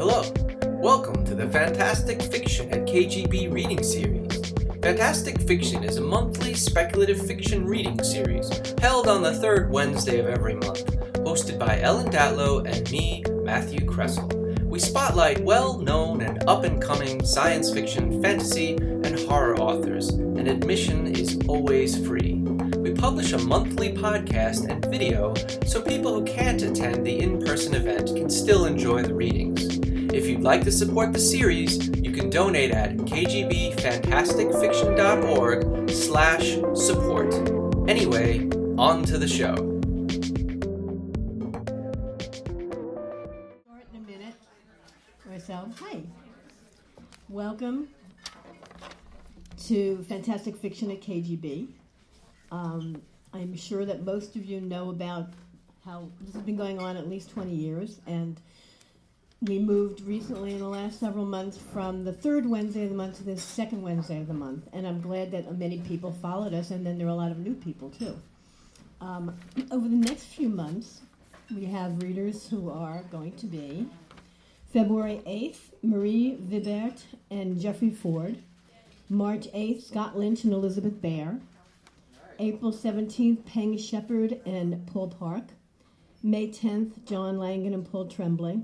Hello, welcome to the Fantastic Fiction at KGB reading series. Fantastic Fiction is a monthly speculative fiction reading series held on the third Wednesday of every month, hosted by Ellen Datlow and me, Matthew Kressel. We spotlight well known and up and coming science fiction, fantasy, and horror authors, and admission is always free. We publish a monthly podcast and video so people who can't attend the in person event can still enjoy the readings. If you'd like to support the series, you can donate at kgbfantasticfiction.org slash support. Anyway, on to the show. In a minute so. Hi. Welcome to Fantastic Fiction at KGB. Um, I'm sure that most of you know about how this has been going on at least 20 years, and we moved recently in the last several months from the third Wednesday of the month to the second Wednesday of the month, and I'm glad that many people followed us, and then there are a lot of new people too. Um, over the next few months, we have readers who are going to be February 8th, Marie Vibbert and Jeffrey Ford. March 8th, Scott Lynch and Elizabeth Bear. April 17th, Peng Shepherd and Paul Park. May 10th, John Langan and Paul Tremblay.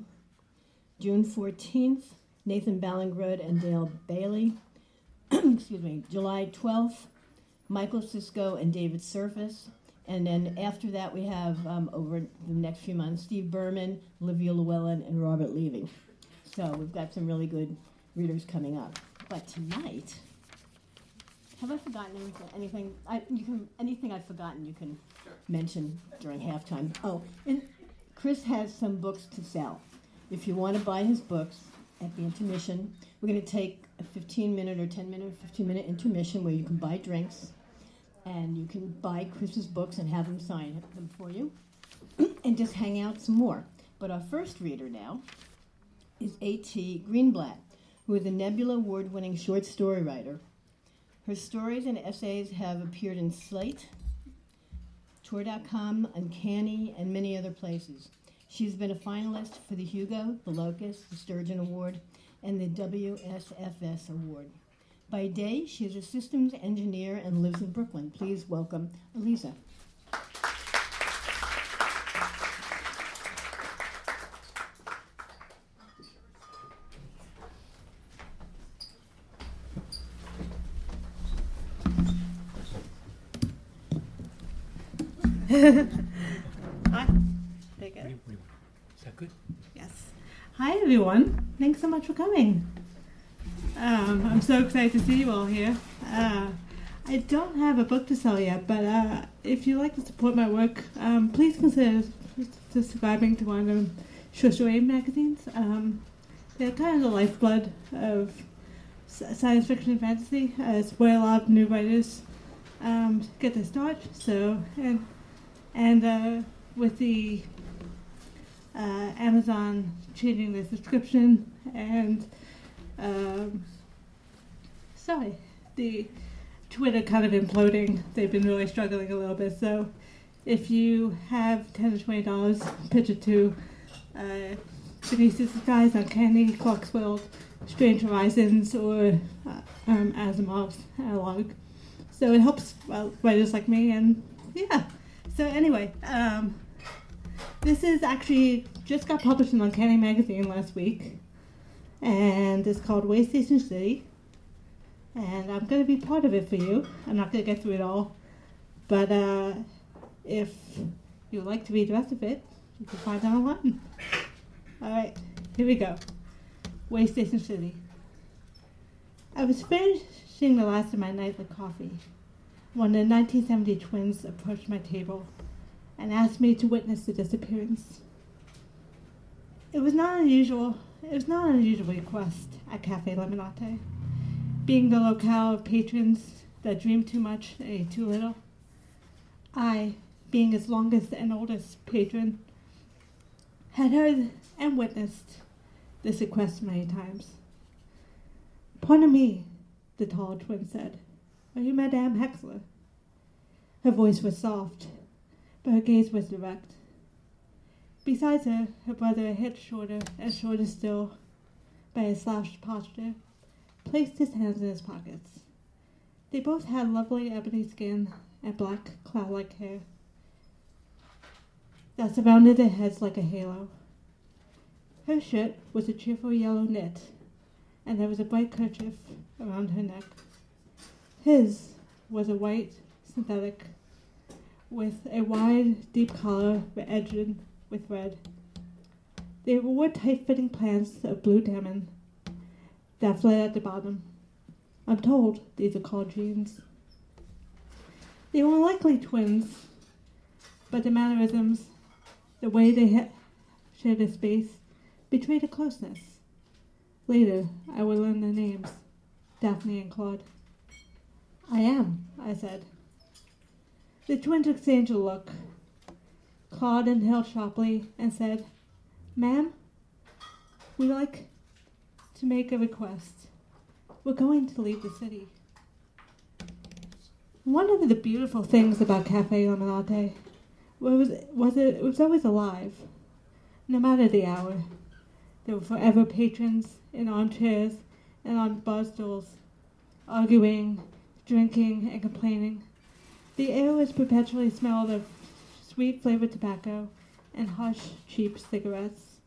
June 14th, Nathan Ballingrud and Dale Bailey. Excuse me. July 12th, Michael Cisco and David Surface. And then after that, we have um, over the next few months Steve Berman, Olivia Llewellyn, and Robert Levy. So we've got some really good readers coming up. But tonight, have I forgotten anything? Anything? I, you can anything I've forgotten, you can mention during halftime. Oh, and Chris has some books to sell. If you want to buy his books at the intermission, we're going to take a 15 minute or 10 minute, or 15 minute intermission where you can buy drinks and you can buy Chris's books and have him sign them for you and just hang out some more. But our first reader now is A.T. Greenblatt, who is a Nebula Award winning short story writer. Her stories and essays have appeared in Slate, Tor.com, Uncanny, and many other places. She's been a finalist for the Hugo, the Locus, the Sturgeon Award, and the WSFS Award. By day, she is a systems engineer and lives in Brooklyn. Please welcome Aliza. It. Is that good? Yes. Hi, everyone. Thanks so much for coming. Um, I'm so excited to see you all here. Uh, I don't have a book to sell yet, but uh, if you'd like to support my work, um, please consider subscribing to one of short magazines. Um, they're kind of the lifeblood of science fiction and fantasy. Uh, it's where a lot of new writers um, get their start. So, and and uh, with the uh, Amazon changing their subscription and um, sorry, the Twitter kind of imploding. They've been really struggling a little bit. So if you have ten or twenty dollars, pitch it to uh, Denise's guys on Candy, Clarkesworld, Strange Horizons, or uh, um, Asimov's Analog. So it helps uh, writers like me, and yeah. So anyway, um, this is actually just got published in Uncanny Magazine last week, and it's called Waystation City. And I'm going to be part of it for you. I'm not going to get through it all, but uh, if you would like to read the rest of it, you can find it online. All right, here we go. Waystation City. I was finishing the last of my nightly coffee when the 1970 twins approached my table and asked me to witness the disappearance. It was not unusual. It was not an unusual request at Cafe Lemonade. Being the locale of patrons that dream too much and eat too little, I, being its longest and oldest patron, had heard and witnessed this request many times. Pardon me, the tall twin said. Are you Madame Hexler? Her voice was soft, but her gaze was direct. Besides her, her brother, a head shorter and shorter still, by his slouched posture, placed his hands in his pockets. They both had lovely ebony skin and black cloud like hair that surrounded their heads like a halo. Her shirt was a cheerful yellow knit, and there was a bright kerchief around her neck. His was a white synthetic with a wide, deep collar edged with red. They wore tight fitting pants of blue denim that flare at the bottom. I'm told these are called jeans. They were likely twins, but the mannerisms, the way they ha- shared a space, betrayed a closeness. Later, I would learn their names Daphne and Claude. I am, I said. The twins exchanged a look. Claude inhaled sharply and said, Ma'am, we'd like to make a request. We're going to leave the city. One of the beautiful things about Cafe Lemonade was, was it, it was always alive, no matter the hour. There were forever patrons in armchairs and on bar stools, arguing, drinking, and complaining. The air was perpetually smelled of sweet flavored tobacco and harsh, cheap cigarettes.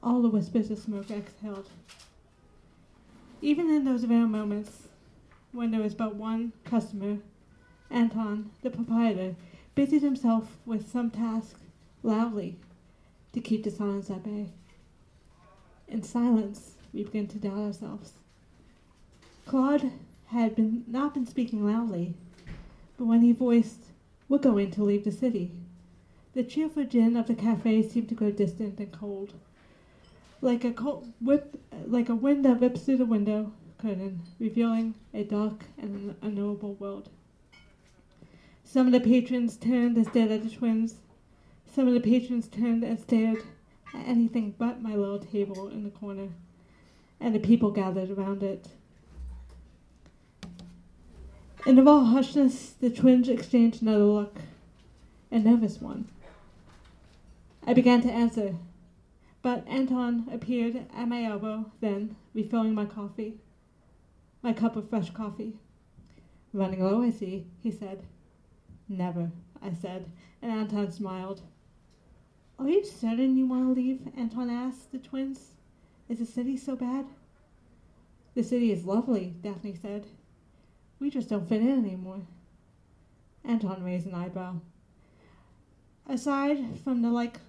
All the whispers of smoke exhaled. Even in those rare moments when there was but one customer, Anton, the proprietor, busied himself with some task loudly to keep the silence at bay. In silence, we began to doubt ourselves. Claude had been not been speaking loudly, but when he voiced, "We're going to leave the city," the cheerful din of the cafe seemed to grow distant and cold, like a cold whip, like a wind that rips through the window curtain, revealing a dark and unknowable world. Some of the patrons turned and stared at the twins. Some of the patrons turned and stared at anything but my little table in the corner, and the people gathered around it. In the raw hushness, the twins exchanged another look, a nervous one. I began to answer, but Anton appeared at my elbow, then, refilling my coffee, my cup of fresh coffee. Running low, I see, he said. Never, I said, and Anton smiled. Are you certain you want to leave? Anton asked the twins. Is the city so bad? The city is lovely, Daphne said. We just don't fit in anymore. Anton raised an eyebrow. Aside from the like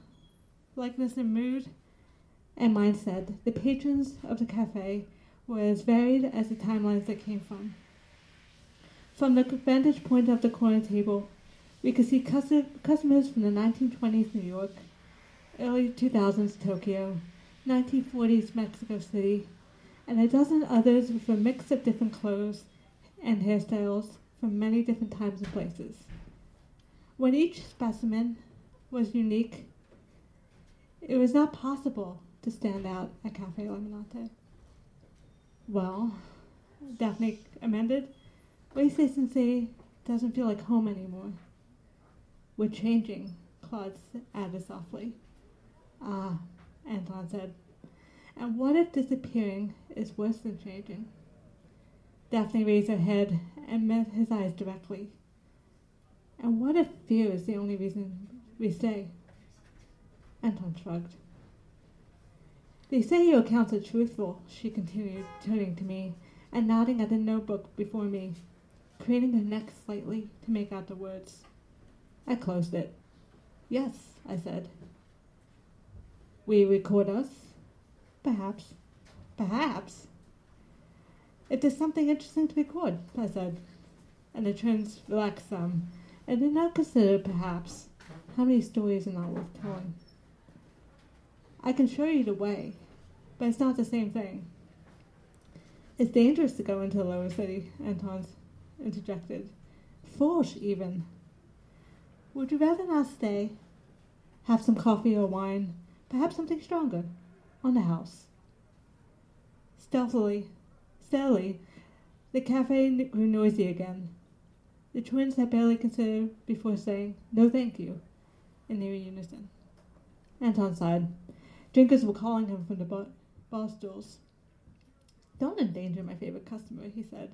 likeness and mood and mindset, the patrons of the cafe were as varied as the timelines they came from. From the vantage point of the corner table, we could see customers from the 1920s New York, early 2000s Tokyo, 1940s Mexico City, and a dozen others with a mix of different clothes and hairstyles from many different times and places. When each specimen was unique, it was not possible to stand out at Cafe Lemonade. Well, Daphne amended, Waystation City doesn't feel like home anymore. We're changing, Claude added softly. Ah, Anton said. And what if disappearing is worse than changing? Daphne raised her head and met his eyes directly. And what if fear is the only reason we stay? Anton shrugged. They say your accounts are truthful, she continued, turning to me and nodding at the notebook before me, craning her neck slightly to make out the words. I closed it. Yes, I said. We record us? Perhaps. Perhaps. If there's something interesting to record, I said, and the twins relaxed some, and did not consider, perhaps, how many stories are not worth telling. I can show you the way, but it's not the same thing. It's dangerous to go into the lower city, Anton interjected. Foolish, even. Would you rather not stay? Have some coffee or wine, perhaps something stronger, on the house. Stealthily, Steadily, the cafe grew noisy again. The twins had barely considered before saying, No thank you, in near unison. Anton sighed. Drinkers were calling him from the bar, bar stools. Don't endanger my favorite customer, he said,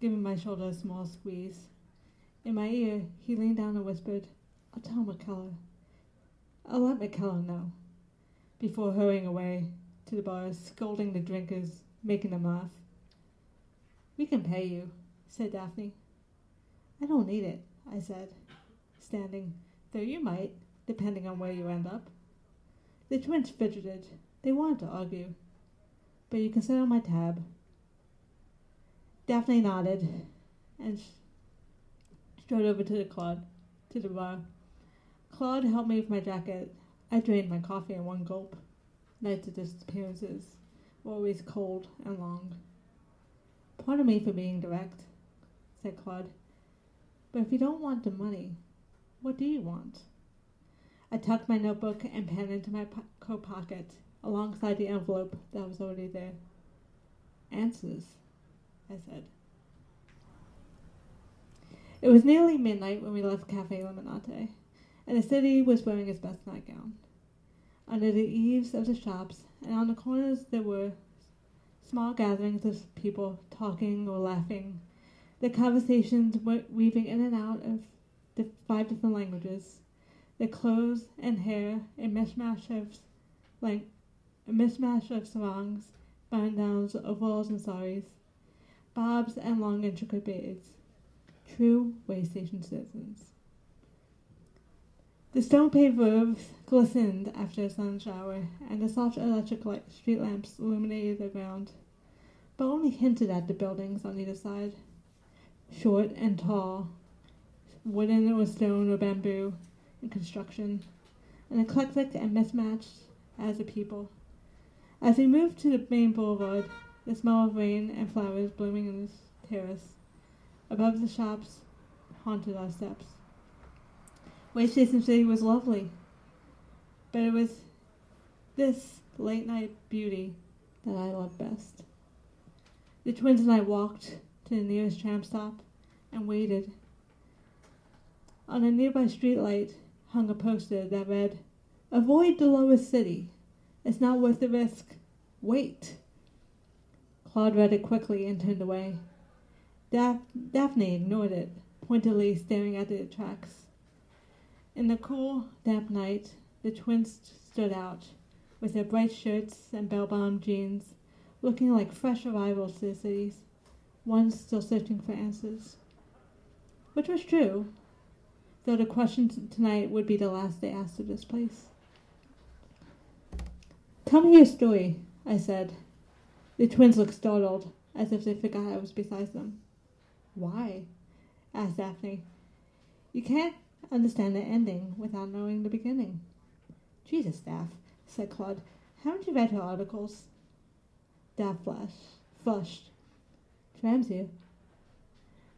giving my shoulder a small squeeze. In my ear, he leaned down and whispered, I'll tell McKellar. I'll let McKellar know. Before hurrying away to the bar, scolding the drinkers, making them laugh. We can pay you, said Daphne. I don't need it, I said, standing, though you might, depending on where you end up. The twins fidgeted. They wanted to argue. But you can sit on my tab. Daphne nodded and strode over to the Claude, to the bar. Claude helped me with my jacket. I drained my coffee in one gulp. Nights of disappearances were always cold and long. Pardon me for being direct, said Claude. But if you don't want the money, what do you want? I tucked my notebook and pen into my po- coat pocket alongside the envelope that was already there. Answers, I said. It was nearly midnight when we left Cafe Lemonade, and the city was wearing its best nightgown. Under the eaves of the shops and on the corners there were small gatherings of people talking or laughing, their conversations weaving in and out of the five different languages, their clothes and hair a mishmash of like a mishmash of sarongs, button-downs, overalls, and saris, bobs and long intricate braids. True way station citizens. The stone-paved roofs glistened after a sun shower, and the soft electric light street lamps illuminated the ground, but only hinted at the buildings on either side. Short and tall, wooden or stone or bamboo in construction, and eclectic and mismatched as a people. As we moved to the main boulevard, the smell of rain and flowers blooming in the terrace above the shops haunted our steps. Waystation City was lovely, but it was this late night beauty that I loved best. The twins and I walked to the nearest tram stop and waited. On a nearby streetlight hung a poster that read, Avoid the lowest city. It's not worth the risk. Wait. Claude read it quickly and turned away. Daph- Daphne ignored it, pointedly staring at the tracks. In the cool, damp night, the twins stood out, with their bright shirts and bell-bound jeans, looking like fresh arrivals to the cities, one still searching for answers. Which was true, though the question tonight would be the last they asked of this place. Tell me your story, I said. The twins looked startled, as if they forgot I was beside them. Why? asked Daphne. You can't understand the ending without knowing the beginning. Jesus, Daph, said Claude. Haven't you read her articles? Daph flushed. flushed. Tram's here.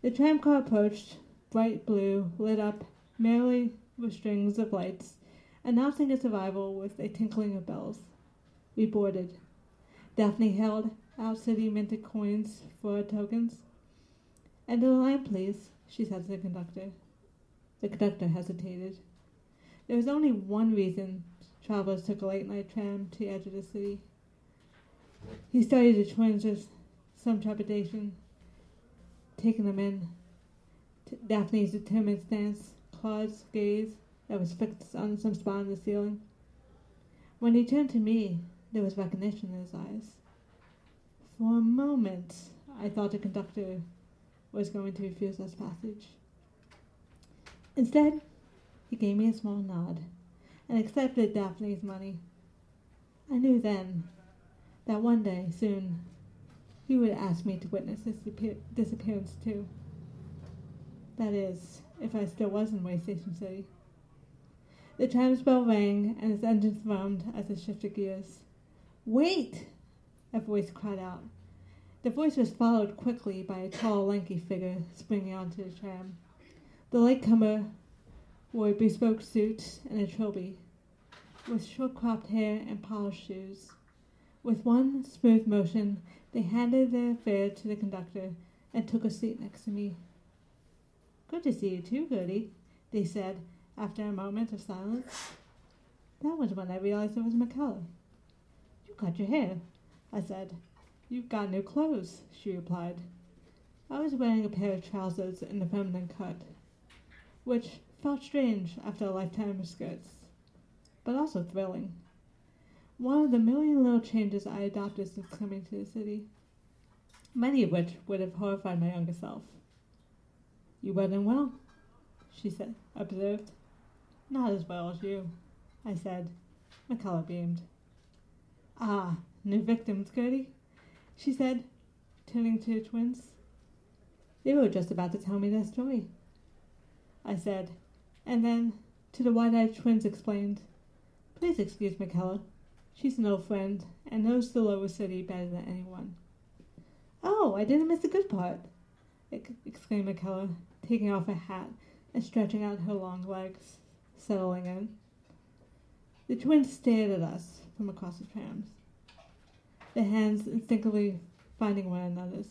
The tram car approached, bright blue, lit up merely with strings of lights, announcing its arrival with a tinkling of bells. We boarded. Daphne held out city minted coins for tokens. "And the line, please," she said to the conductor. The conductor hesitated. There was only one reason travelers took a late night tram to the edge of the city. He studied the twins with some trepidation, taking them in. Daphne's determined stance, Claude's gaze that was fixed on some spot on the ceiling. When he turned to me, there was recognition in his eyes. For a moment, I thought the conductor was going to refuse us passage. Instead, he gave me a small nod and accepted Daphne's money. I knew then that one day, soon, he would ask me to witness his disappearance too. That is, if I still was in Waystation City. The tram's bell rang and its engines thrummed as it shifted gears. Wait! A voice cried out. The voice was followed quickly by a tall, lanky figure springing onto the tram. The latecomer wore a bespoke suit and a trilby, with short-cropped hair and polished shoes. With one smooth motion, they handed their fare to the conductor and took a seat next to me. Good to see you too, Gertie, they said after a moment of silence. That was when I realized it was McKellar. You cut your hair, I said. You've got new clothes, she replied. I was wearing a pair of trousers in a feminine cut, which felt strange after a lifetime of skirts, but also thrilling. One of the million little changes I adopted since coming to the city, many of which would have horrified my younger self. You wear them well, she said, observed. Not as well as you, I said. McCullough beamed. Ah, new victims, Gertie? she said, turning to the twins. They were just about to tell me their story. I said, and then to the wide-eyed twins explained, Please excuse McCullough. She's an old friend and knows the lower city better than anyone. Oh, I didn't miss the good part, exclaimed McCullough, taking off her hat and stretching out her long legs, settling in. The twins stared at us from across the trams, their hands instinctively finding one another's.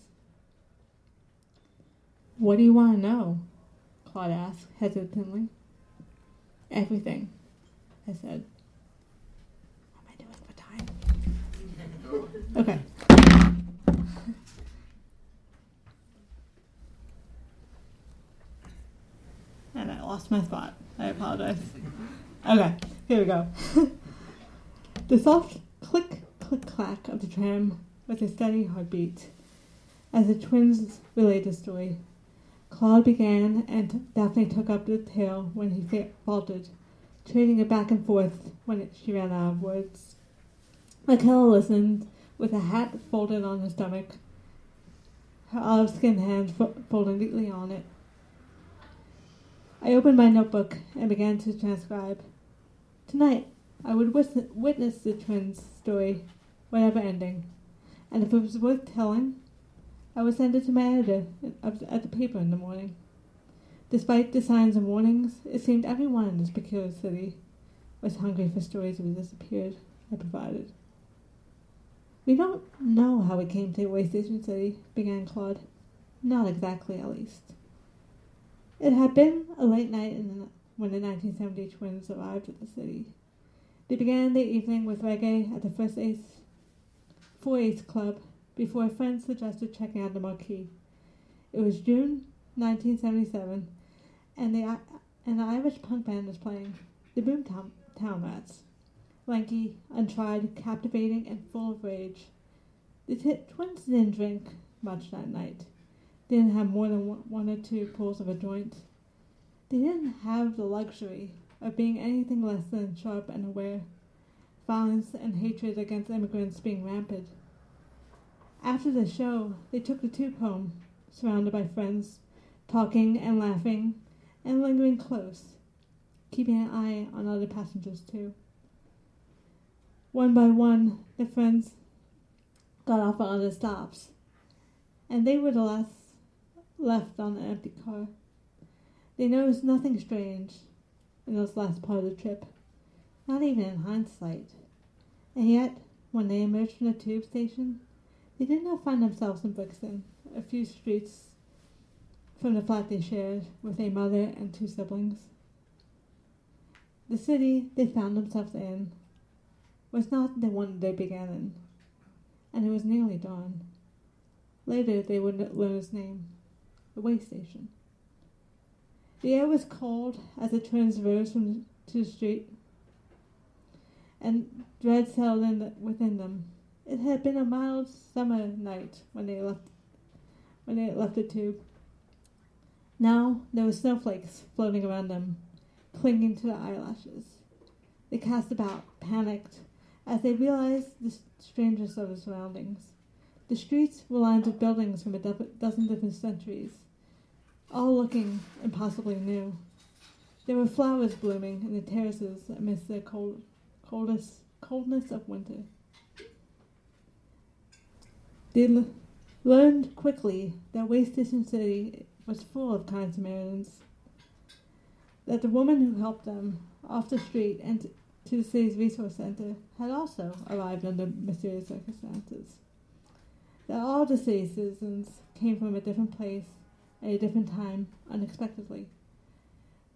What do you want to know? Claude asked hesitantly. Everything, I said. How am I doing for time? Okay. and I lost my spot. I apologize. Okay, here we go. the soft click, click, clack of the tram with a steady heartbeat as the twins relayed the story. Claude began, and Daphne took up the tale when he faltered, trading it back and forth when it, she ran out of words. McKellar listened with a hat folded on her stomach, her olive skinned hands fo- folded neatly on it. I opened my notebook and began to transcribe. Tonight, I would witness the twins' story, whatever ending, and if it was worth telling, I would send it to my editor at the paper in the morning. Despite the signs and warnings, it seemed everyone in this peculiar city was hungry for stories of the disappeared I provided. We don't know how we came to Waystation City, began Claude. Not exactly, at least. It had been a late night the, when the 1970 twins arrived at the city. They began their evening with reggae at the First Ace, Four Ace Club before a friend suggested checking out the marquee. It was June 1977, and the, the Irish punk band was playing the Boomtown Town Rats. Lanky, untried, captivating, and full of rage. The t- twins didn't drink much that night They didn't have more than one or two pulls of a joint. They didn't have the luxury of being anything less than sharp and aware, violence and hatred against immigrants being rampant. After the show, they took the tube home, surrounded by friends, talking and laughing and lingering close, keeping an eye on other passengers too. One by one, the friends got off at other stops, and they were the last left on the empty car. They noticed nothing strange in this last part of the trip, not even in hindsight. And yet, when they emerged from the tube station, they did not find themselves in Brixton, a few streets from the flat they shared with a mother and two siblings. The city they found themselves in was not the one they began in, and it was nearly dawn. Later they would learn its name the way station. The air was cold as the twins rose from to the street, and dread settled in the, within them. It had been a mild summer night when they left when they left the tube. Now there were snowflakes floating around them, clinging to their eyelashes. They cast about, panicked, as they realized the strangeness of their surroundings. The streets were lined with buildings from a dozen different centuries, all looking impossibly new. There were flowers blooming in the terraces amidst the cold, coldest, coldness of winter. They learned quickly that Waystation City was full of kind Samaritans. That the woman who helped them off the street and to the city's resource center had also arrived under mysterious circumstances. That all the city citizens came from a different place at a different time, unexpectedly.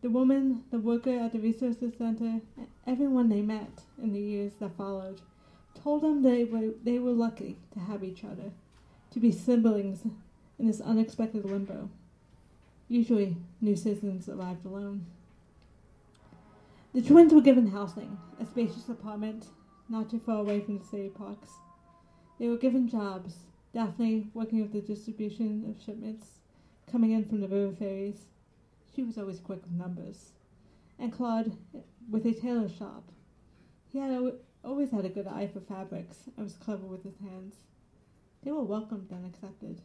The woman, the worker at the resources center, everyone they met in the years that followed, told them they were, they were lucky to have each other, to be siblings in this unexpected limbo. Usually, new citizens arrived alone. The twins were given housing, a spacious apartment not too far away from the city parks. They were given jobs, Daphne working with the distribution of shipments coming in from the river ferries. She was always quick with numbers. And Claude with a tailor shop. He had always had a good eye for fabrics and was clever with his hands. They were welcomed and accepted.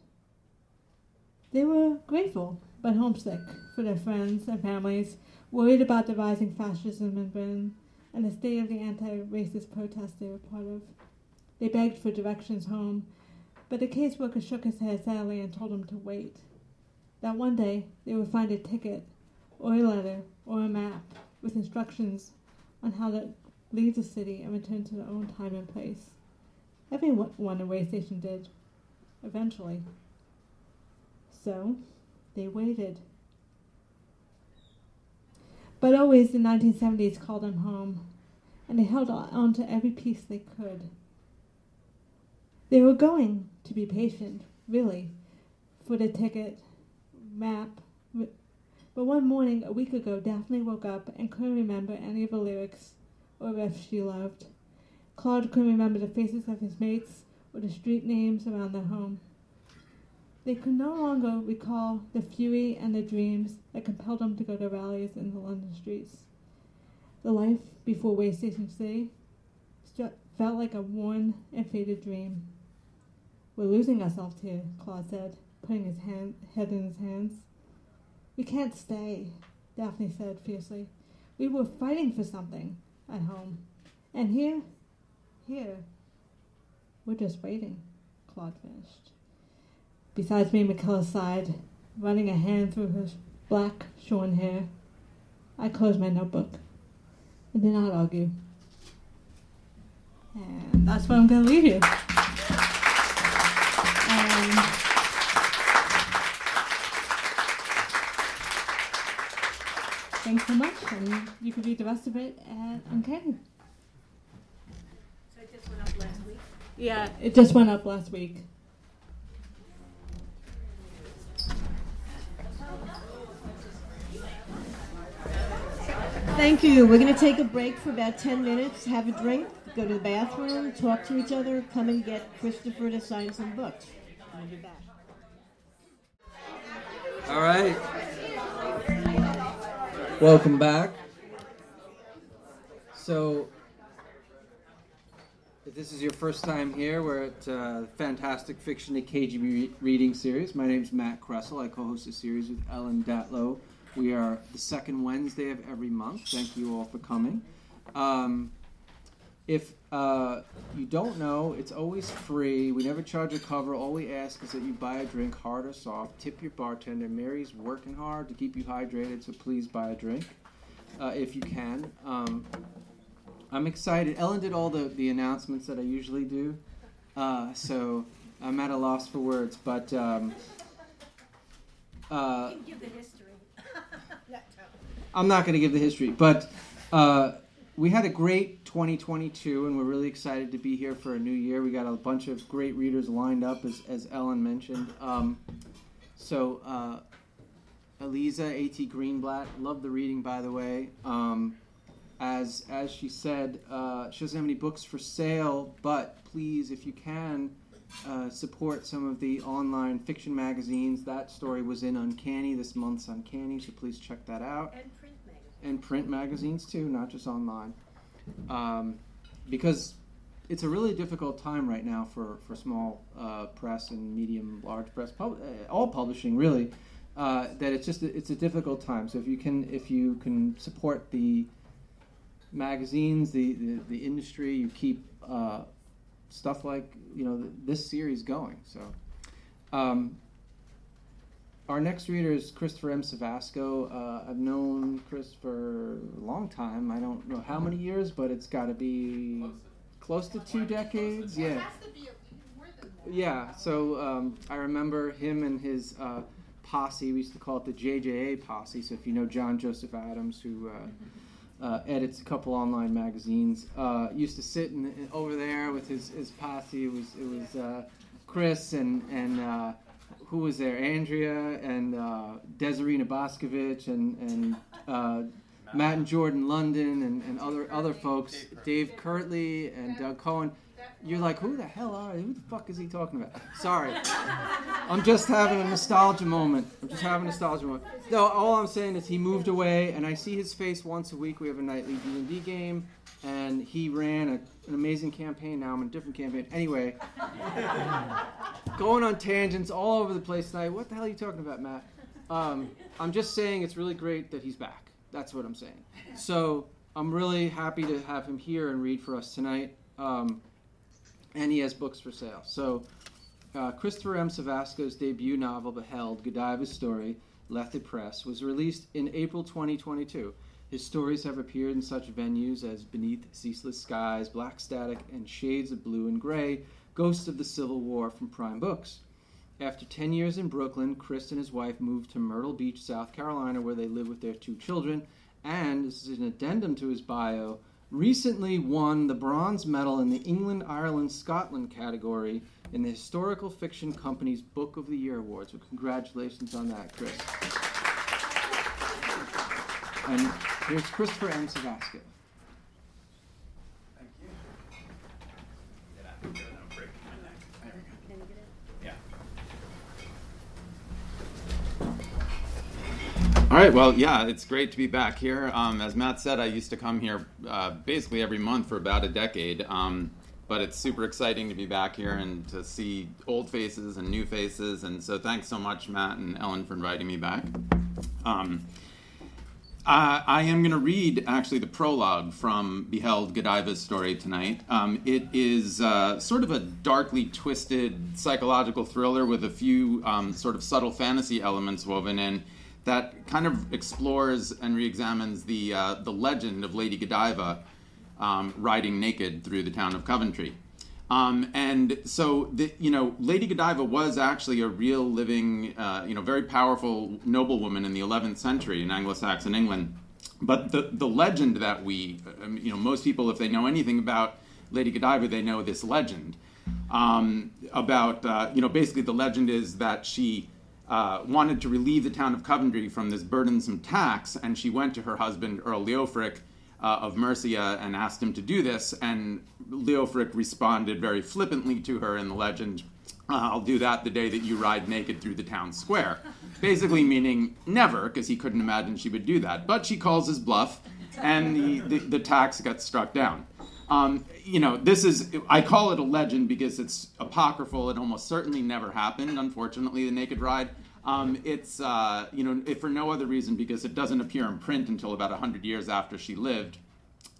They were grateful but homesick for their friends and families, worried about the rising fascism in Britain and the state of the anti-racist protests they were part of. They begged for directions home, but the caseworker shook his head sadly and told them to wait. That one day they would find a ticket, or a letter, or a map with instructions on how to leave the city and return to their own time and place. Everyone in Waystation did, eventually. So, they waited. But always the 1970s called them home, and they held on to every piece they could. They were going to be patient, really, for the ticket, map. But one morning, a week ago, Daphne woke up and couldn't remember any of the lyrics or if she loved. Claude couldn't remember the faces of his mates or the street names around their home. They could no longer recall the fury and the dreams that compelled them to go to rallies in the London streets. The life before Waystation City felt like a worn and faded dream. We're losing ourselves here, Claude said, putting his hand, head in his hands. We can't stay, Daphne said fiercely. We were fighting for something at home. And here, here, we're just waiting, Claude finished. Besides me, Michaela sighed, running a hand through his black, shorn hair. I closed my notebook and did not argue. And that's where I'm going to leave you. Thanks so much, and you can read the rest of it uh, at Uncanny. So it just went up last week? Yeah, it just went up last week. Thank you. We're going to take a break for about 10 minutes, have a drink, go to the bathroom, talk to each other, come and get Christopher to sign some books. I'll be back. All right. Welcome back. So, if this is your first time here, we're at uh, Fantastic Fiction, a KGB re- reading series. My name is Matt Kressel. I co host a series with Ellen Datlow we are the second Wednesday of every month. Thank you all for coming. Um, if uh, you don't know, it's always free. We never charge a cover. All we ask is that you buy a drink, hard or soft. Tip your bartender. Mary's working hard to keep you hydrated, so please buy a drink uh, if you can. Um, I'm excited. Ellen did all the, the announcements that I usually do, uh, so I'm at a loss for words. But um, uh, give the history. I'm not going to give the history, but uh, we had a great 2022, and we're really excited to be here for a new year. We got a bunch of great readers lined up, as, as Ellen mentioned. Um, so, uh, Aliza A.T. Greenblatt, love the reading, by the way. Um, as as she said, uh, she doesn't have any books for sale, but please, if you can, uh, support some of the online fiction magazines. That story was in Uncanny this month's Uncanny, so please check that out. And. And print magazines too, not just online. Um, because it's a really difficult time right now for, for small uh, press and medium large press, pub- uh, all publishing really. Uh, that it's just it's a difficult time. So if you can if you can support the magazines, the the, the industry, you keep uh, stuff like you know this series going. So, um, our next reader is Christopher M. Cevasco. Uh, I've known Chris for a long time. I don't know how many years, but it's got to be close to two decades. Yeah. Yeah. So um, I remember him and his. Uh, posse. We used to call it the JJA posse. So if you know John Joseph Adams, who uh, uh, edits a couple online magazines. Uh, used to sit in, in, over there with his, his posse. It was it was uh, Chris and and uh, who was there? Andrea and uh, Desiree and and uh, Matt and Jordan London and, and other other folks. Dave Kirtley and Doug Cohen. You're like, who the hell are? Who the fuck is he talking about? Sorry. I'm just having a nostalgia moment. I'm just having a nostalgia moment. No, all I'm saying is he moved away, and I see his face once a week. We have a nightly D&D game, and he ran a, an amazing campaign. Now I'm in a different campaign. Anyway, going on tangents all over the place tonight. What the hell are you talking about, Matt? Um, I'm just saying it's really great that he's back. That's what I'm saying. So I'm really happy to have him here and read for us tonight. Um, and he has books for sale. So, uh, Christopher M. Cevasco's debut novel, Beheld, Godiva's Story, Lethe Press, was released in April 2022. His stories have appeared in such venues as Beneath Ceaseless Skies, Black Static, and Shades of Blue and Gray, Ghosts of the Civil War from Prime Books. After 10 years in Brooklyn, Chris and his wife moved to Myrtle Beach, South Carolina, where they live with their two children. And this is an addendum to his bio recently won the bronze medal in the England, Ireland, Scotland category in the Historical Fiction Company's Book of the Year Awards. So, congratulations on that, Chris. And here's Christopher M. Cevasco. All right. Well, yeah, it's great to be back here. Um, as Matt said, I used to come here uh, basically every month for about a decade. Um, but it's super exciting to be back here and to see old faces and new faces. And so, thanks so much, Matt and Ellen, for inviting me back. Um, uh, I am going to read actually the prologue from Beheld Godiva's story tonight. Um, it is uh, sort of a darkly twisted psychological thriller with a few um, sort of subtle fantasy elements woven in that kind of explores and re-examines the uh, the legend of Lady Godiva um, riding naked through the town of Coventry. Um, and so, the, you know, Lady Godiva was actually a real living, uh, you know, very powerful noblewoman in the 11th century in Anglo-Saxon England. But the, the legend that we, um, you know, most people, if they know anything about Lady Godiva, they know this legend um, about, uh, you know, basically the legend is that she uh, wanted to relieve the town of Coventry from this burdensome tax, and she went to her husband, Earl Leofric uh, of Mercia, and asked him to do this. And Leofric responded very flippantly to her in the legend, I'll do that the day that you ride naked through the town square. Basically, meaning never, because he couldn't imagine she would do that. But she calls his bluff, and the, the, the tax gets struck down. Um, you know, this is, I call it a legend because it's apocryphal. It almost certainly never happened, unfortunately, the Naked Ride. Um, it's, uh, you know, if for no other reason because it doesn't appear in print until about 100 years after she lived.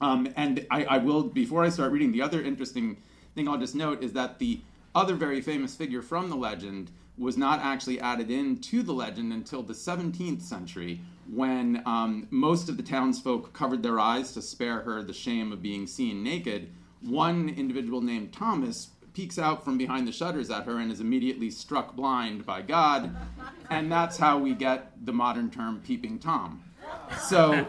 Um, and I, I will, before I start reading, the other interesting thing I'll just note is that the other very famous figure from the legend was not actually added into the legend until the 17th century when um, most of the townsfolk covered their eyes to spare her the shame of being seen naked. One individual named Thomas peeks out from behind the shutters at her and is immediately struck blind by God. And that's how we get the modern term peeping Tom. So,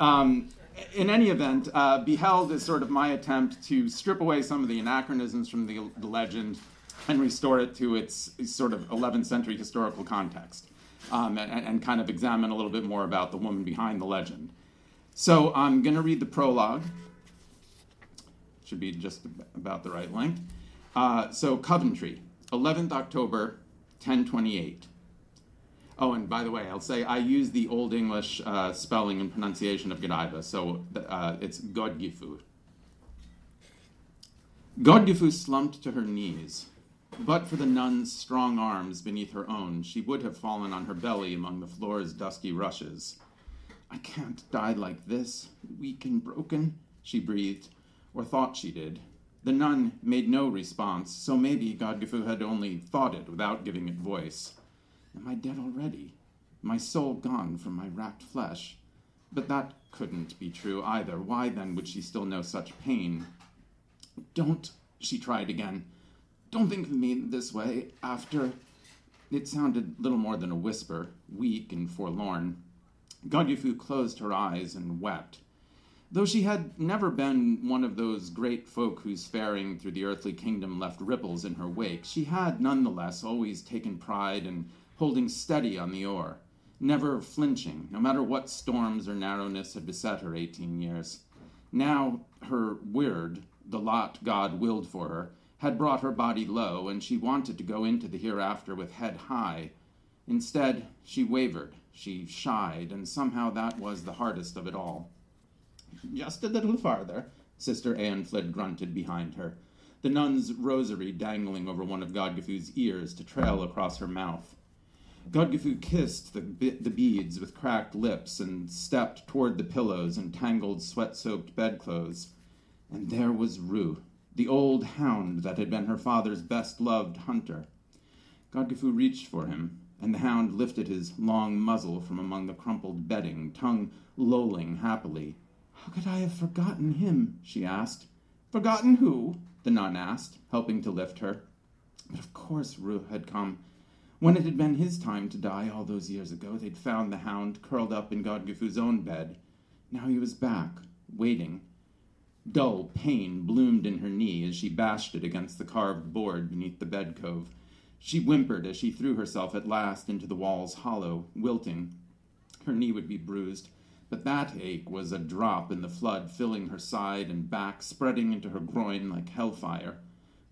um, in any event, uh, Beheld is sort of my attempt to strip away some of the anachronisms from the, the legend and restore it to its sort of 11th century historical context um, and, and, kind of examine a little bit more about the woman behind the legend. So I'm going to read the prologue. Should be just about the right length. Uh, so Coventry, 11th October, 1028. Oh, and by the way, I'll say I use the Old English uh, spelling and pronunciation of Godiva, so uh, it's Godgifu. Godgifu slumped to her knees. But for the nun's strong arms beneath her own, she would have fallen on her belly among the floor's dusky rushes. I can't die like this, weak and broken, she breathed, or thought she did. The nun made no response, so maybe Godgifu had only thought it without giving it voice. Am I dead already? My soul gone from my racked flesh? But that couldn't be true either. Why then would she still know such pain? Don't, she tried again. Don't think of me this way after. It sounded little more than a whisper, weak and forlorn. Godgifu closed her eyes and wept. Though she had never been one of those great folk whose faring through the earthly kingdom left ripples in her wake, she had none the less always taken pride in holding steady on the oar, never flinching, no matter what storms or narrowness had beset her eighteen years. Now her weird, the lot God willed for her, had brought her body low, and she wanted to go into the hereafter with head high. Instead, she wavered, she shied, and somehow that was the hardest of it all. Just a little farther, Sister Eanfled grunted behind her, the nun's rosary dangling over one of Godgifu's ears to trail across her mouth. Godgifu kissed the, the beads with cracked lips and stepped toward the pillows and tangled sweat soaked bedclothes. And there was Rue, the old hound that had been her father's best loved hunter. Godgifu reached for him, and the hound lifted his long muzzle from among the crumpled bedding, tongue lolling happily. How could I have forgotten him? she asked. Forgotten who? the nun asked, helping to lift her. But of course Rue had come. When it had been his time to die all those years ago, they'd found the hound curled up in Godgifu's own bed. Now he was back, waiting. Dull pain bloomed in her knee as she bashed it against the carved board beneath the bed cove. She whimpered as she threw herself at last into the wall's hollow, wilting. Her knee would be bruised, but that ache was a drop in the flood filling her side and back, spreading into her groin like hellfire.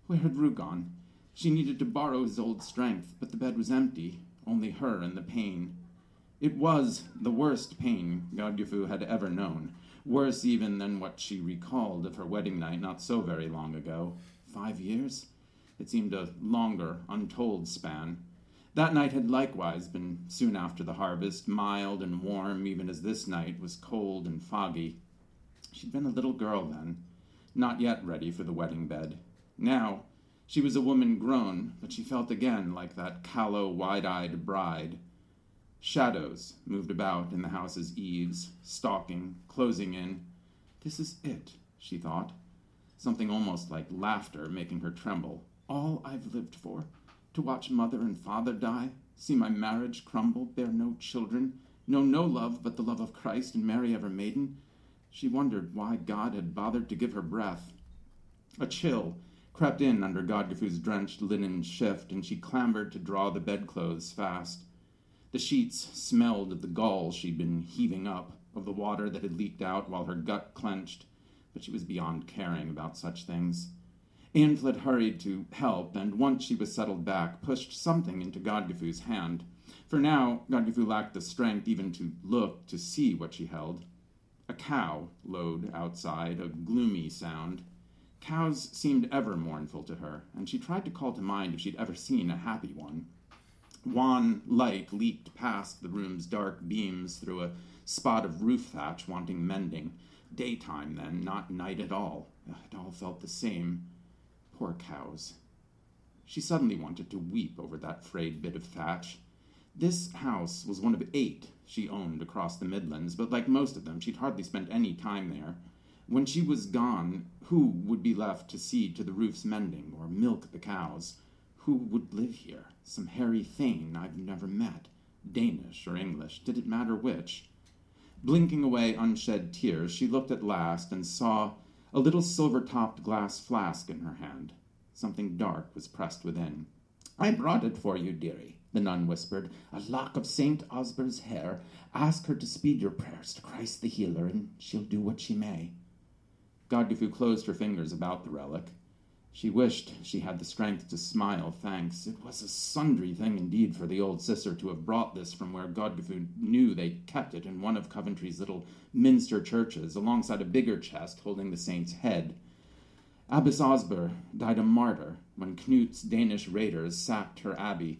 Where had Rue gone? She needed to borrow his old strength, but the bed was empty, only her and the pain. It was the worst pain Godgifu had ever known, worse even than what she recalled of her wedding night not so very long ago. Five years? It seemed a longer, untold span. That night had likewise been soon after the harvest, mild and warm, even as this night was cold and foggy. She'd been a little girl then, not yet ready for the wedding bed. Now, she was a woman grown, but she felt again like that callow, wide eyed bride. Shadows moved about in the house's eaves, stalking, closing in. This is it, she thought, something almost like laughter making her tremble. All I've lived for to watch mother and father die, see my marriage crumble, bear no children, know no love but the love of Christ and Mary ever maiden. She wondered why God had bothered to give her breath. A chill crept in under Godgifu's drenched linen shift, and she clambered to draw the bedclothes fast. The sheets smelled of the gall she'd been heaving up, of the water that had leaked out while her gut clenched, but she was beyond caring about such things. Eanfled hurried to help, and once she was settled back, pushed something into Godgifu's hand. For now, Godgifu lacked the strength even to look to see what she held. A cow lowed outside, a gloomy sound. Cows seemed ever mournful to her, and she tried to call to mind if she'd ever seen a happy one. Wan light leaked past the room's dark beams through a spot of roof thatch wanting mending. Daytime, then, not night at all. It all felt the same. Poor cows. She suddenly wanted to weep over that frayed bit of thatch. This house was one of eight she owned across the Midlands, but like most of them, she'd hardly spent any time there. When she was gone, who would be left to see to the roof's mending or milk the cows? Who would live here? Some hairy thane I've never met. Danish or English, did it matter which? Blinking away unshed tears, she looked at last and saw a little silver topped glass flask in her hand. Something dark was pressed within. I brought it for you, dearie, the nun whispered. A lock of St. Osber's hair. Ask her to speed your prayers to Christ the healer, and she'll do what she may. Godgifu closed her fingers about the relic. She wished she had the strength to smile thanks. It was a sundry thing indeed for the old sister to have brought this from where Godgifu knew they kept it in one of Coventry's little minster churches, alongside a bigger chest holding the saint's head. Abbess Osber died a martyr when Knut's Danish raiders sacked her abbey.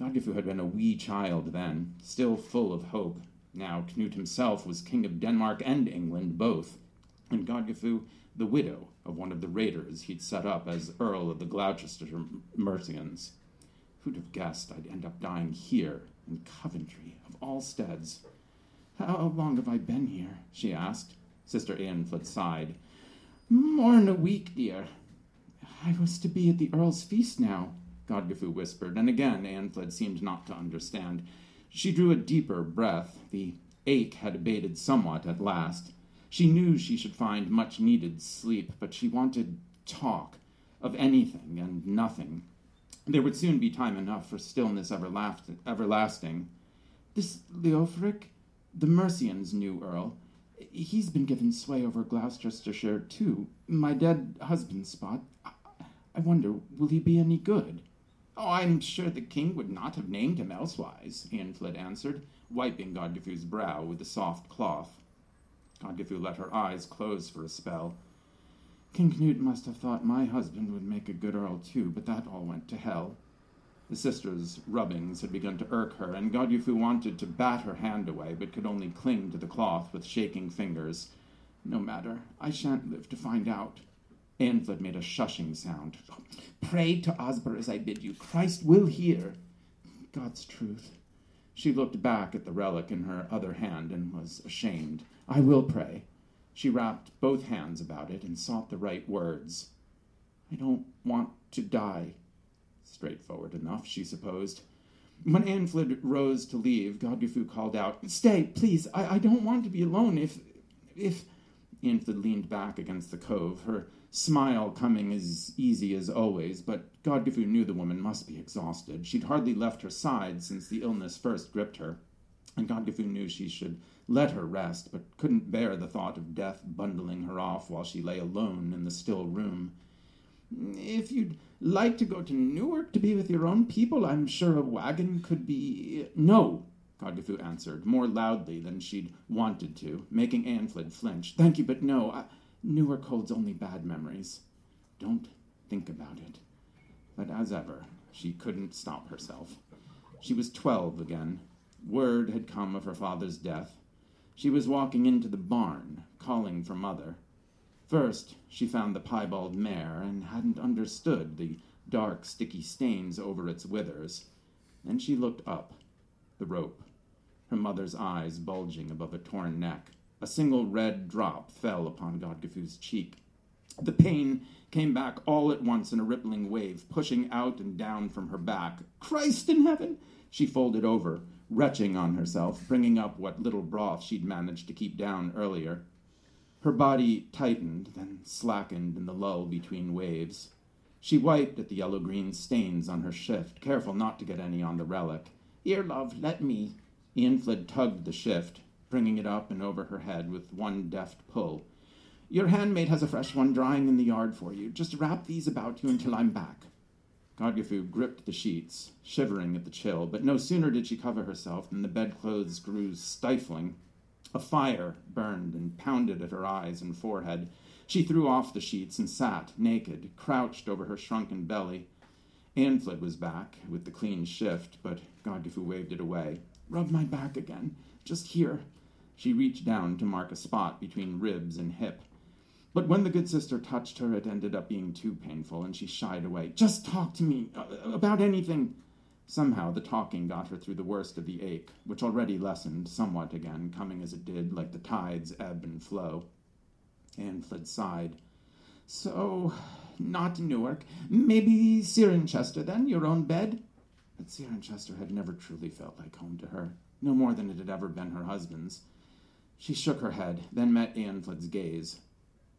Godgifu had been a wee child then, still full of hope. Now Knut himself was king of Denmark and England both, and Godgifu the widow of one of the raiders he'd set up as Earl of the Gloucester Mercians. Who'd have guessed I'd end up dying here, in Coventry, of all steads? How long have I been here? she asked. Sister Eanfled sighed. More'n a week, dear. I was to be at the Earl's feast now, Godgifu whispered, and again Eanfled seemed not to understand. She drew a deeper breath. The ache had abated somewhat at last. She knew she should find much needed sleep, but she wanted talk of anything and nothing. There would soon be time enough for stillness everlast- everlasting. This Leofric, the Mercians' new earl, he's been given sway over Gloucestershire too. My dead husband's spot. I wonder, will he be any good? Oh, I'm sure the king would not have named him elsewise, Eanfled answered, wiping Godgifu's brow with a soft cloth. Godgifu let her eyes close for a spell. King Knut must have thought my husband would make a good earl too, but that all went to hell. The sister's rubbings had begun to irk her, and Godgifu wanted to bat her hand away, but could only cling to the cloth with shaking fingers. No matter, I shan't live to find out. Eanfled made a shushing sound. Pray to Osber as I bid you. Christ will hear. God's truth. She looked back at the relic in her other hand and was ashamed. I will pray. She wrapped both hands about it and sought the right words. I don't want to die. Straightforward enough, she supposed. When Eanfled rose to leave, Godgifu called out, Stay, please, I, I don't want to be alone if. if. Eanfled leaned back against the cove, her smile coming as easy as always, but Godgifu knew the woman must be exhausted. She'd hardly left her side since the illness first gripped her, and Godgifu knew she should let her rest, but couldn't bear the thought of death bundling her off while she lay alone in the still room. If you'd like to go to Newark to be with your own people, I'm sure a wagon could be. No, Godgifu answered, more loudly than she'd wanted to, making Eanfled flinch. Thank you, but no. I, Newark holds only bad memories. Don't think about it. But as ever, she couldn't stop herself. She was twelve again. Word had come of her father's death. She was walking into the barn, calling for mother. First, she found the piebald mare and hadn't understood the dark, sticky stains over its withers. Then she looked up, the rope, her mother's eyes bulging above a torn neck. A single red drop fell upon Godgifu's cheek. The pain came back all at once in a rippling wave, pushing out and down from her back. Christ in heaven! She folded over, retching on herself, bringing up what little broth she'd managed to keep down earlier. Her body tightened, then slackened in the lull between waves. She wiped at the yellow green stains on her shift, careful not to get any on the relic. Here, love, let me. Eanfled tugged the shift, bringing it up and over her head with one deft pull. Your handmaid has a fresh one drying in the yard for you. Just wrap these about you until I'm back. Godgifu gripped the sheets, shivering at the chill, but no sooner did she cover herself than the bedclothes grew stifling. A fire burned and pounded at her eyes and forehead. She threw off the sheets and sat, naked, crouched over her shrunken belly. Eanfled was back, with the clean shift, but Godgifu waved it away. Rub my back again. Just here. She reached down to mark a spot between ribs and hip. But when the good sister touched her, it ended up being too painful, and she shied away. Just talk to me uh, about anything. Somehow the talking got her through the worst of the ache, which already lessened somewhat again, coming as it did like the tide's ebb and flow. Eanfled sighed. So, not Newark. Maybe Cirencester, then? Your own bed? But Cirencester had never truly felt like home to her, no more than it had ever been her husband's. She shook her head, then met Eanfled's gaze.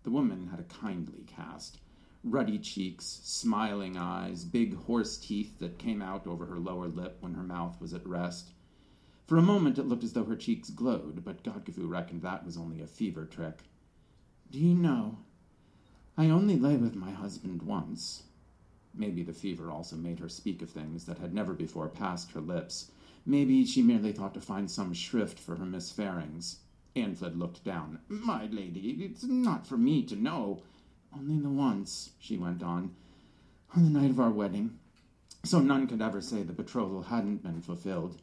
The woman had a kindly cast ruddy cheeks, smiling eyes, big horse teeth that came out over her lower lip when her mouth was at rest. For a moment it looked as though her cheeks glowed, but Godgifu reckoned that was only a fever trick. Do you know, I only lay with my husband once. Maybe the fever also made her speak of things that had never before passed her lips. Maybe she merely thought to find some shrift for her misfarings. Eanfled looked down. My lady, it's not for me to know. Only the once, she went on, on the night of our wedding. So none could ever say the betrothal hadn't been fulfilled.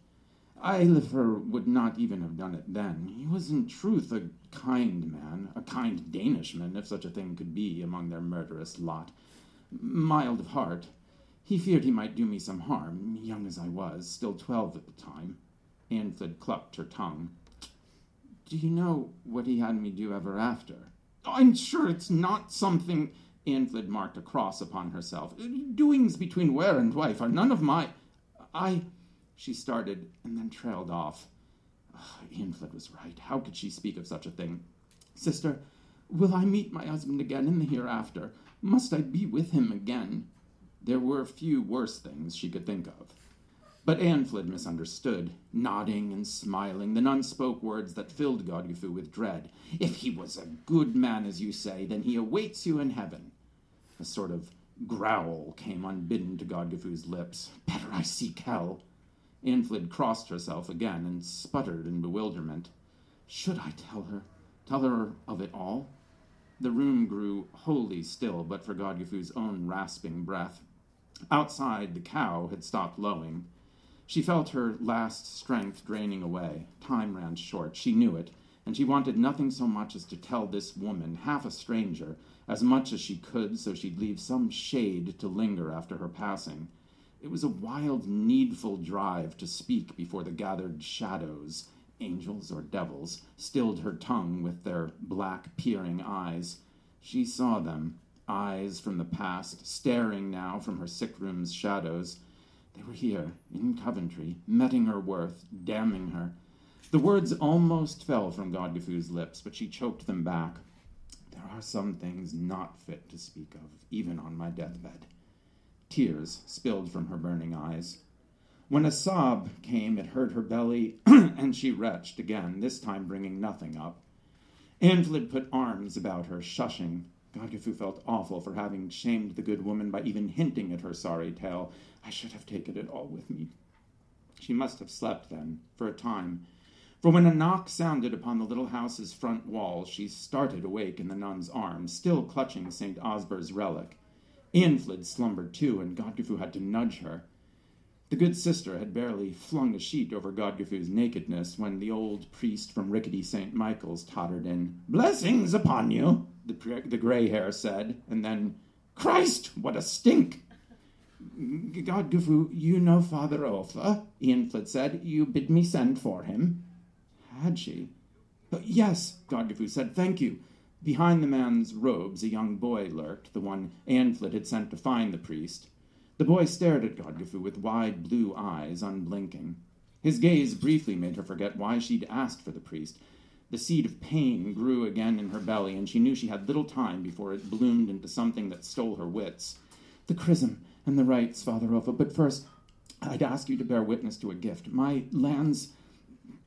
Eilifer would not even have done it then. He was in truth a kind man, a kind Danishman, if such a thing could be among their murderous lot. Mild of heart. He feared he might do me some harm, young as I was, still twelve at the time. Eanfled clucked her tongue. Do you know what he had me do ever after? I'm sure it's not something. Eanfled marked a cross upon herself. Doings between were and wife are none of my. I. She started and then trailed off. Ah, Eanfled was right. How could she speak of such a thing? Sister, will I meet my husband again in the hereafter? Must I be with him again? There were few worse things she could think of. But Eanfled misunderstood. Nodding and smiling, the nun spoke words that filled Godgifu with dread. If he was a good man, as you say, then he awaits you in heaven. A sort of growl came unbidden to Godgifu's lips. Better I seek hell. Eanfled crossed herself again and sputtered in bewilderment. Should I tell her? Tell her of it all? The room grew wholly still, but for Godgifu's own rasping breath. Outside, the cow had stopped lowing. She felt her last strength draining away. Time ran short. She knew it, and she wanted nothing so much as to tell this woman, half a stranger, as much as she could so she'd leave some shade to linger after her passing. It was a wild, needful drive to speak before the gathered shadows, angels or devils, stilled her tongue with their black, peering eyes. She saw them, eyes from the past, staring now from her sick room's shadows. They were here, in Coventry, meting her worth, damning her. The words almost fell from Godgifu's lips, but she choked them back. There are some things not fit to speak of, even on my deathbed. Tears spilled from her burning eyes. When a sob came, it hurt her belly, and she retched again, this time bringing nothing up. Eanfled put arms about her, shushing. Godgifu felt awful for having shamed the good woman by even hinting at her sorry tale, I should have taken it all with me. She must have slept then, for a time, for when a knock sounded upon the little house's front wall, she started awake in the nun's arms, still clutching St. Osber's relic. Eanfled slumbered too, and Godgifu had to nudge her. The good sister had barely flung a sheet over Godgifu's nakedness when the old priest from rickety St. Michael's tottered in. Blessings upon you, the, the gray hair said, and then, Christ, what a stink! Godgifu, you know Father Ulfa, Eanfled said. You bid me send for him. Had she? But yes, Godgifu said, thank you. Behind the man's robes, a young boy lurked, the one Eanfled had sent to find the priest. The boy stared at Godgifu with wide blue eyes, unblinking. His gaze briefly made her forget why she'd asked for the priest. The seed of pain grew again in her belly, and she knew she had little time before it bloomed into something that stole her wits. The chrism, and the rites, Father Ulfa. But first, I'd ask you to bear witness to a gift. My lands.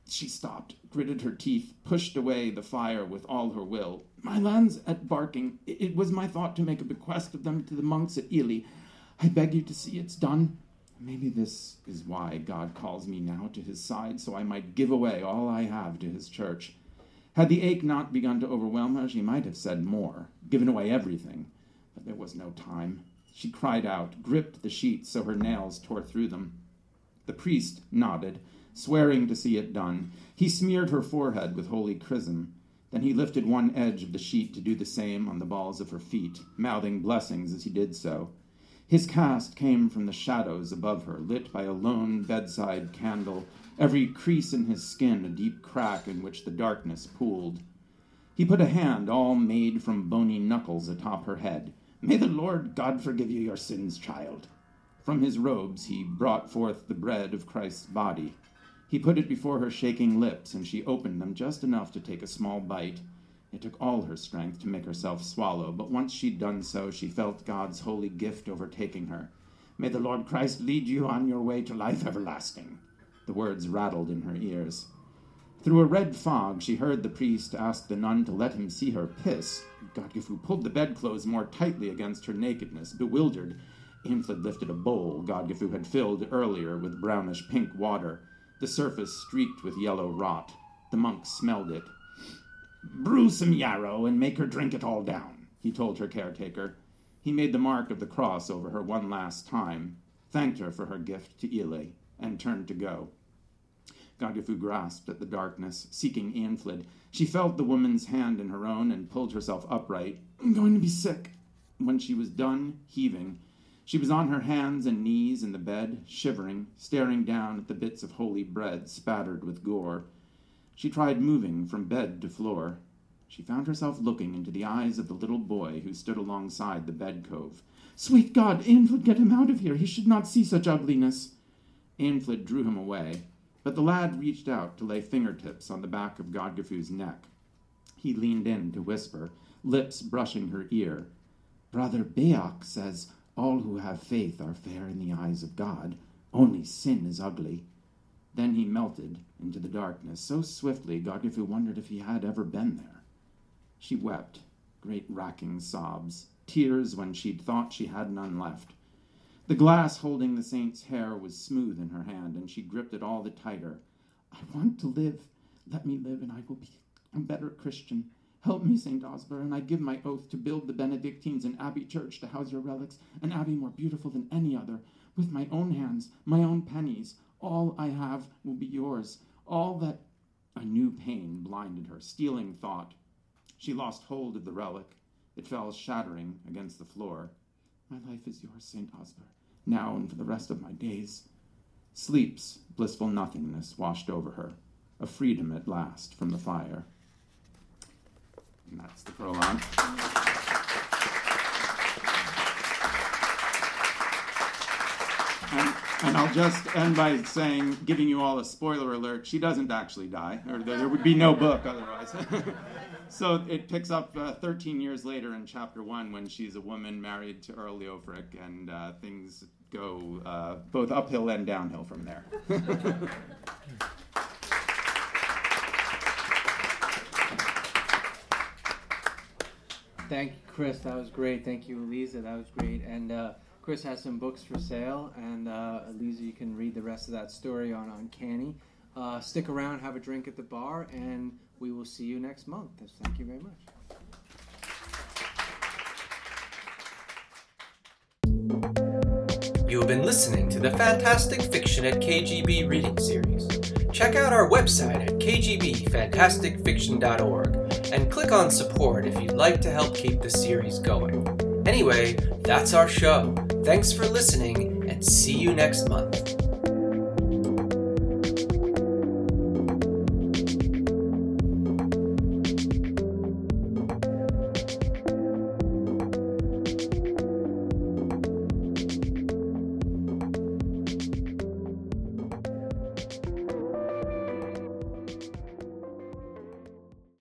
She stopped, gritted her teeth, pushed away the fire with all her will. My lands at Barking. It was my thought to make a bequest of them to the monks at Ely. I beg you to see it's done. Maybe this is why God calls me now to his side, so I might give away all I have to his church. Had the ache not begun to overwhelm her, she might have said more, given away everything. But there was no time. She cried out, gripped the sheets so her nails tore through them. The priest nodded, swearing to see it done. He smeared her forehead with holy chrism. Then he lifted one edge of the sheet to do the same on the balls of her feet, mouthing blessings as he did so. His cast came from the shadows above her, lit by a lone bedside candle, every crease in his skin a deep crack in which the darkness pooled. He put a hand, all made from bony knuckles, atop her head. May the Lord God forgive you your sins, child. From his robes he brought forth the bread of Christ's body. He put it before her shaking lips, and she opened them just enough to take a small bite. It took all her strength to make herself swallow, but once she'd done so, she felt God's holy gift overtaking her. May the Lord Christ lead you on your way to life everlasting. The words rattled in her ears. Through a red fog, she heard the priest ask the nun to let him see her piss. Godgifu pulled the bedclothes more tightly against her nakedness. Bewildered, Eanfled lifted a bowl Godgifu had filled earlier with brownish pink water, the surface streaked with yellow rot. The monk smelled it. Brew some yarrow and make her drink it all down, he told her caretaker. He made the mark of the cross over her one last time, thanked her for her gift to Ely, and turned to go. Godgifu grasped at the darkness, seeking Eanfled. She felt the woman's hand in her own and pulled herself upright. I'm going to be sick. When she was done heaving, she was on her hands and knees in the bed, shivering, staring down at the bits of holy bread spattered with gore. She tried moving from bed to floor. She found herself looking into the eyes of the little boy who stood alongside the bed cove. Sweet God, Eanfled, get him out of here. He should not see such ugliness. Eanfled drew him away. But the lad reached out to lay fingertips on the back of Godgifu's neck. He leaned in to whisper, lips brushing her ear. Brother Beok says all who have faith are fair in the eyes of God. Only sin is ugly. Then he melted into the darkness so swiftly Godgifu wondered if he had ever been there. She wept, great racking sobs, tears when she'd thought she had none left. The glass holding the saint's hair was smooth in her hand, and she gripped it all the tighter. I want to live. Let me live, and I will be a better Christian. Help me, St. Osber, and I give my oath to build the Benedictines an abbey church to house your relics, an abbey more beautiful than any other, with my own hands, my own pennies, all I have will be yours. All that. A new pain blinded her, stealing thought. She lost hold of the relic. It fell shattering against the floor. My life is yours, St. Osber, now and for the rest of my days. Sleep's blissful nothingness washed over her, a freedom at last from the fire. And that's the prologue. And, I'll just end by saying, giving you all a spoiler alert, she doesn't actually die, or there would be no book otherwise. so it picks up uh, 13 years later in chapter one when she's a woman married to Earl Leofric, and uh, things go uh, both uphill and downhill from there. Thank you, Chris. That was great. Thank you, Aliza. That was great. And uh, Chris has some books for sale, and uh, Aliza, you can read the rest of that story on Uncanny. Uh, stick around, have a drink at the bar, and we will see you next month. Thank you very much. You have been listening to the Fantastic Fiction at KGB reading series. Check out our website at kgbfantasticfiction.org and click on support if you'd like to help keep the series going. Anyway, that's our show. Thanks for listening and see you next month.